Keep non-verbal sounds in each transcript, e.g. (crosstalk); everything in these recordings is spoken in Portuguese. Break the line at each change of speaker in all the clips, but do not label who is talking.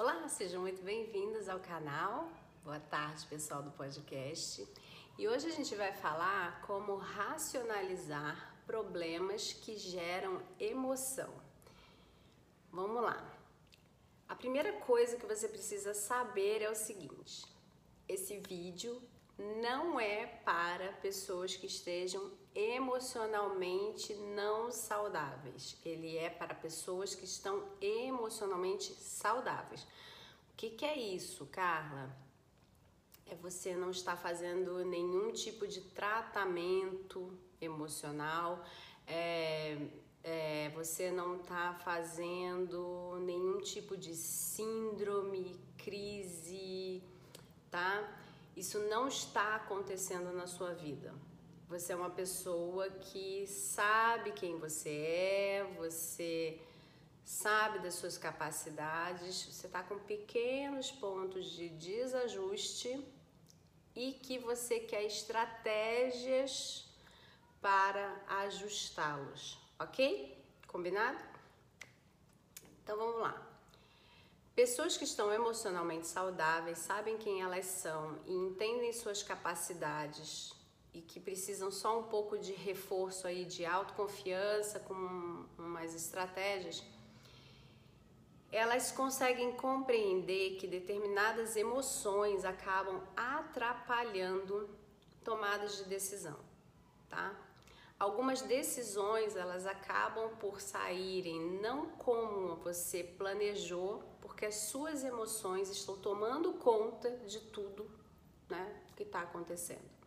Olá, sejam muito bem-vindos ao canal. Boa tarde, pessoal do podcast. E hoje a gente vai falar como racionalizar problemas que geram emoção. Vamos lá. A primeira coisa que você precisa saber é o seguinte: esse vídeo não é para pessoas que estejam emocionalmente não saudáveis. Ele é para pessoas que estão emocionalmente saudáveis. O que, que é isso, Carla? É você não estar fazendo nenhum tipo de tratamento emocional, é, é, você não está fazendo nenhum tipo de síndrome, crise, tá? Isso não está acontecendo na sua vida. Você é uma pessoa que sabe quem você é, você sabe das suas capacidades, você está com pequenos pontos de desajuste e que você quer estratégias para ajustá-los, ok? Combinado? Então vamos lá. Pessoas que estão emocionalmente saudáveis sabem quem elas são e entendem suas capacidades e que precisam só um pouco de reforço aí de autoconfiança com umas estratégias, elas conseguem compreender que determinadas emoções acabam atrapalhando tomadas de decisão, tá? Algumas decisões elas acabam por saírem não como você planejou, porque as suas emoções estão tomando conta de tudo, né, que está acontecendo.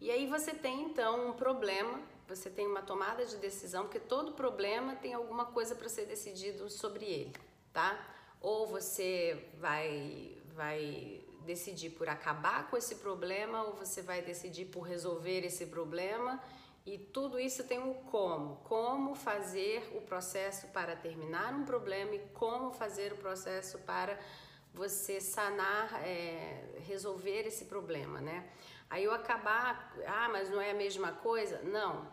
E aí você tem então um problema, você tem uma tomada de decisão, porque todo problema tem alguma coisa para ser decidido sobre ele, tá? Ou você vai vai decidir por acabar com esse problema ou você vai decidir por resolver esse problema e tudo isso tem um como, como fazer o processo para terminar um problema e como fazer o processo para você sanar, é, resolver esse problema, né? Aí eu acabar, ah, mas não é a mesma coisa? Não.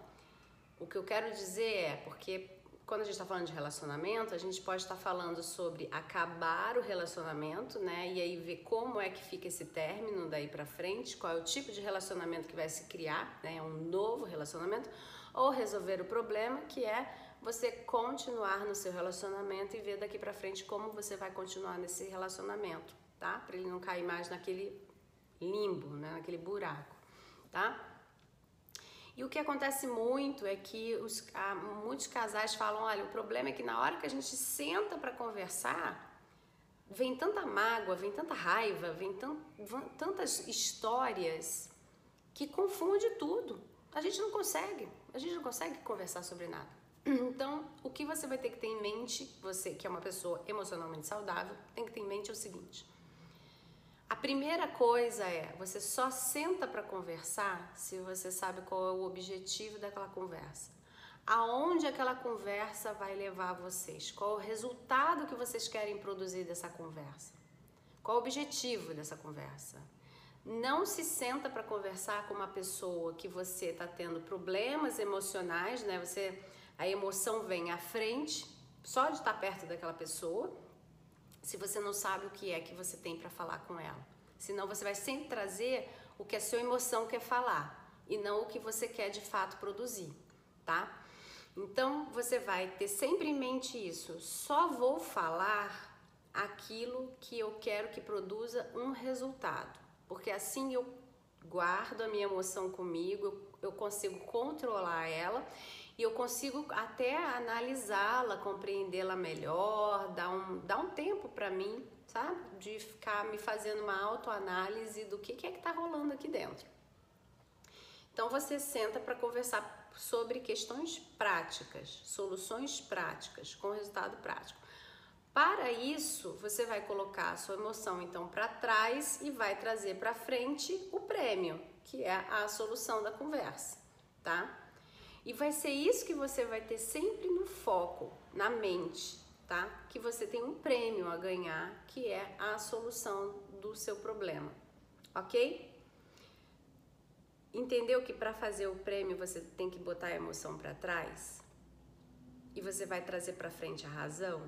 O que eu quero dizer é, porque quando a gente está falando de relacionamento, a gente pode estar tá falando sobre acabar o relacionamento, né? E aí ver como é que fica esse término daí para frente, qual é o tipo de relacionamento que vai se criar, né? Um novo relacionamento, ou resolver o problema, que é você continuar no seu relacionamento e ver daqui para frente como você vai continuar nesse relacionamento, tá? Para ele não cair mais naquele limbo, né? naquele buraco, tá? E o que acontece muito é que os, muitos casais falam: olha, o problema é que na hora que a gente senta para conversar, vem tanta mágoa, vem tanta raiva, vem tant, tantas histórias que confunde tudo. A gente não consegue, a gente não consegue conversar sobre nada. (clears throat) Então, o que você vai ter que ter em mente, você que é uma pessoa emocionalmente saudável, tem que ter em mente é o seguinte: a primeira coisa é, você só senta para conversar se você sabe qual é o objetivo daquela conversa. Aonde aquela conversa vai levar vocês? Qual o resultado que vocês querem produzir dessa conversa? Qual o objetivo dessa conversa? Não se senta para conversar com uma pessoa que você está tendo problemas emocionais, né? Você a emoção vem à frente só de estar perto daquela pessoa se você não sabe o que é que você tem para falar com ela. Senão você vai sempre trazer o que a sua emoção quer falar e não o que você quer de fato produzir, tá? Então você vai ter sempre em mente isso. Só vou falar aquilo que eu quero que produza um resultado, porque assim eu guardo a minha emoção comigo, eu consigo controlar ela e eu consigo até analisá-la, compreendê-la melhor, dar um, dar um tempo para mim, sabe? De ficar me fazendo uma autoanálise do que, que é que tá rolando aqui dentro. Então você senta para conversar sobre questões práticas, soluções práticas, com resultado prático. Para isso, você vai colocar a sua emoção então para trás e vai trazer para frente o prêmio, que é a solução da conversa, tá? E vai ser isso que você vai ter sempre no foco, na mente, tá? Que você tem um prêmio a ganhar, que é a solução do seu problema, ok? Entendeu que para fazer o prêmio você tem que botar a emoção para trás? E você vai trazer para frente a razão?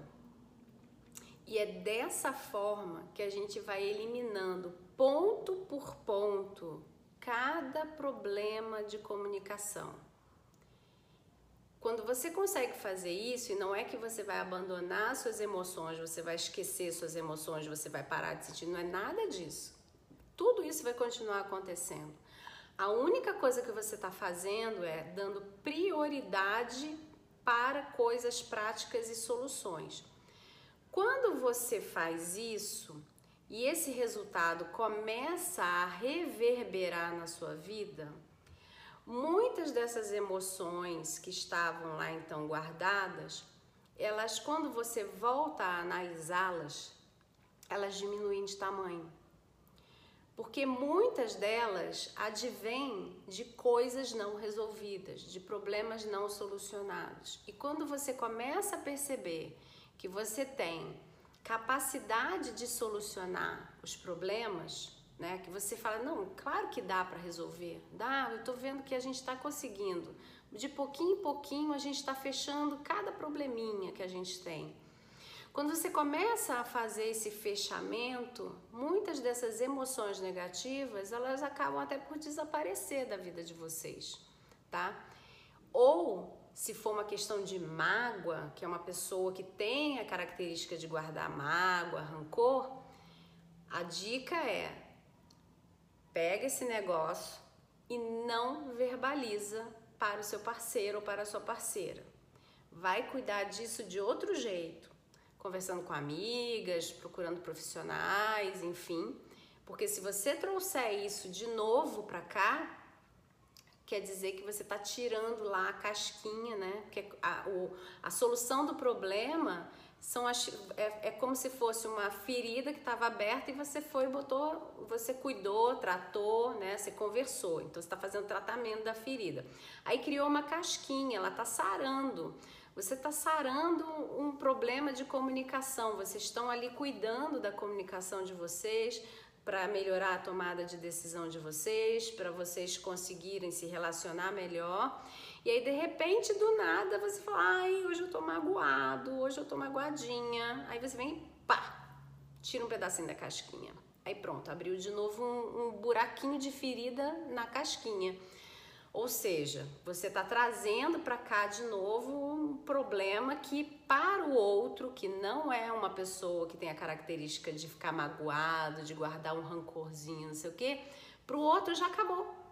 E é dessa forma que a gente vai eliminando ponto por ponto cada problema de comunicação. Quando você consegue fazer isso, e não é que você vai abandonar suas emoções, você vai esquecer suas emoções, você vai parar de sentir, não é nada disso. Tudo isso vai continuar acontecendo. A única coisa que você está fazendo é dando prioridade para coisas práticas e soluções. Quando você faz isso e esse resultado começa a reverberar na sua vida, muitas dessas emoções que estavam lá então guardadas, elas quando você volta a analisá-las, elas diminuem de tamanho. Porque muitas delas advêm de coisas não resolvidas, de problemas não solucionados. E quando você começa a perceber que você tem capacidade de solucionar os problemas, né? Que você fala, não, claro que dá para resolver, dá, eu estou vendo que a gente está conseguindo. De pouquinho em pouquinho a gente está fechando cada probleminha que a gente tem. Quando você começa a fazer esse fechamento, muitas dessas emoções negativas, elas acabam até por desaparecer da vida de vocês, tá? Ou se for uma questão de mágoa, que é uma pessoa que tem a característica de guardar mágoa, rancor, a dica é pega esse negócio e não verbaliza para o seu parceiro ou para a sua parceira. Vai cuidar disso de outro jeito conversando com amigas, procurando profissionais, enfim. Porque se você trouxer isso de novo para cá, quer dizer que você está tirando lá a casquinha, né? Porque a, o, a solução do problema são as, é, é como se fosse uma ferida que estava aberta e você foi botou, você cuidou, tratou, né? Você conversou. Então você está fazendo tratamento da ferida. Aí criou uma casquinha, ela está sarando. Você está sarando um problema de comunicação. Vocês estão ali cuidando da comunicação de vocês para melhorar a tomada de decisão de vocês, para vocês conseguirem se relacionar melhor. E aí, de repente, do nada, você fala: ai, hoje eu tô magoado, hoje eu tô magoadinha. Aí você vem, pá, tira um pedacinho da casquinha. Aí pronto, abriu de novo um, um buraquinho de ferida na casquinha. Ou seja, você está trazendo para cá de novo um problema que para o outro, que não é uma pessoa que tem a característica de ficar magoado, de guardar um rancorzinho, não sei o quê, para o outro já acabou.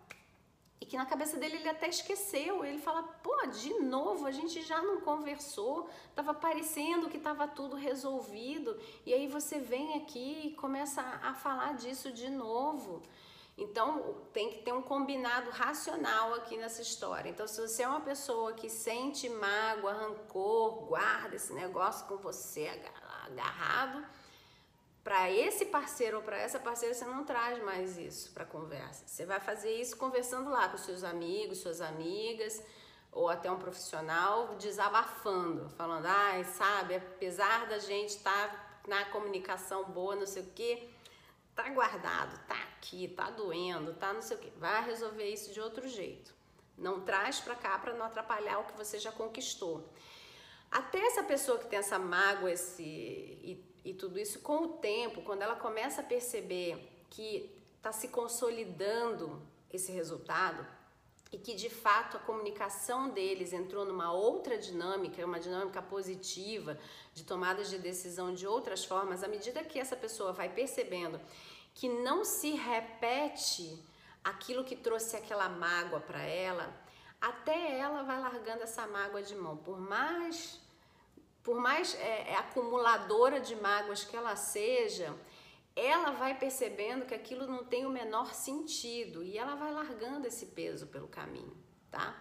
E que na cabeça dele ele até esqueceu. Ele fala: pô, de novo, a gente já não conversou, tava parecendo que tava tudo resolvido. E aí você vem aqui e começa a falar disso de novo. Então, tem que ter um combinado racional aqui nessa história. Então, se você é uma pessoa que sente mágoa, rancor, guarda esse negócio com você agarrado, para esse parceiro ou para essa parceira, você não traz mais isso para conversa. Você vai fazer isso conversando lá com seus amigos, suas amigas, ou até um profissional, desabafando, falando, ai, sabe, apesar da gente estar tá na comunicação boa, não sei o quê tá guardado, tá aqui, tá doendo, tá não sei o que. Vai resolver isso de outro jeito. Não traz para cá para não atrapalhar o que você já conquistou. Até essa pessoa que tem essa mágoa esse, e, e tudo isso, com o tempo, quando ela começa a perceber que está se consolidando esse resultado, e que de fato a comunicação deles entrou numa outra dinâmica, uma dinâmica positiva, de tomadas de decisão de outras formas, à medida que essa pessoa vai percebendo que não se repete aquilo que trouxe aquela mágoa para ela, até ela vai largando essa mágoa de mão. Por mais, por mais é, é, acumuladora de mágoas que ela seja, ela vai percebendo que aquilo não tem o menor sentido e ela vai largando esse peso pelo caminho, tá?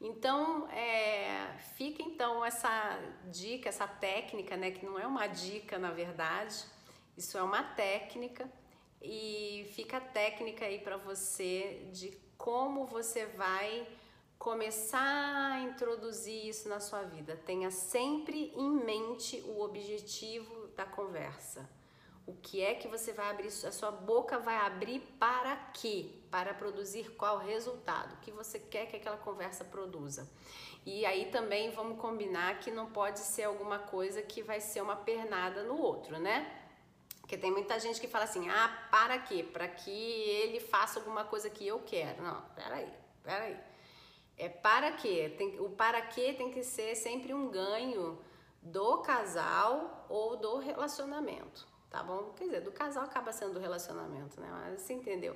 Então, é, fica então essa dica, essa técnica, né, que não é uma dica na verdade, isso é uma técnica e fica a técnica aí para você de como você vai começar a introduzir isso na sua vida. Tenha sempre em mente o objetivo da conversa O que é que você vai abrir? A sua boca vai abrir para quê? Para produzir qual resultado? O que você quer que aquela conversa produza? E aí também vamos combinar que não pode ser alguma coisa que vai ser uma pernada no outro, né? Porque tem muita gente que fala assim: ah, para quê? Para que ele faça alguma coisa que eu quero. Não, peraí, peraí. É para quê? Tem, o para quê tem que ser sempre um ganho do casal ou do relacionamento tá bom? Quer dizer, do casal acaba sendo do relacionamento, né? Mas você entendeu?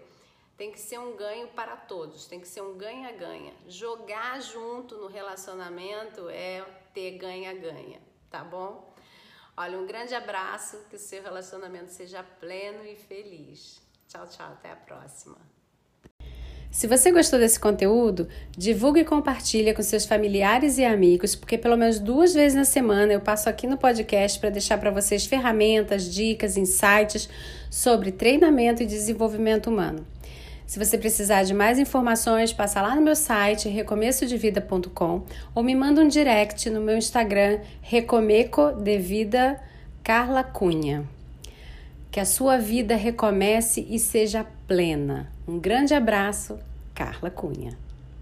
Tem que ser um ganho para todos, tem que ser um ganha-ganha. Jogar junto no relacionamento é ter ganha-ganha, tá bom? Olha, um grande abraço, que o seu relacionamento seja pleno e feliz. Tchau, tchau, até a próxima.
Se você gostou desse conteúdo, divulgue e compartilhe com seus familiares e amigos, porque pelo menos duas vezes na semana eu passo aqui no podcast para deixar para vocês ferramentas, dicas, insights sobre treinamento e desenvolvimento humano. Se você precisar de mais informações, passa lá no meu site recomeçodevida.com ou me manda um direct no meu Instagram Recomeco de Vida Carla Cunha. Que a sua vida recomece e seja plena. Um grande abraço, Carla Cunha.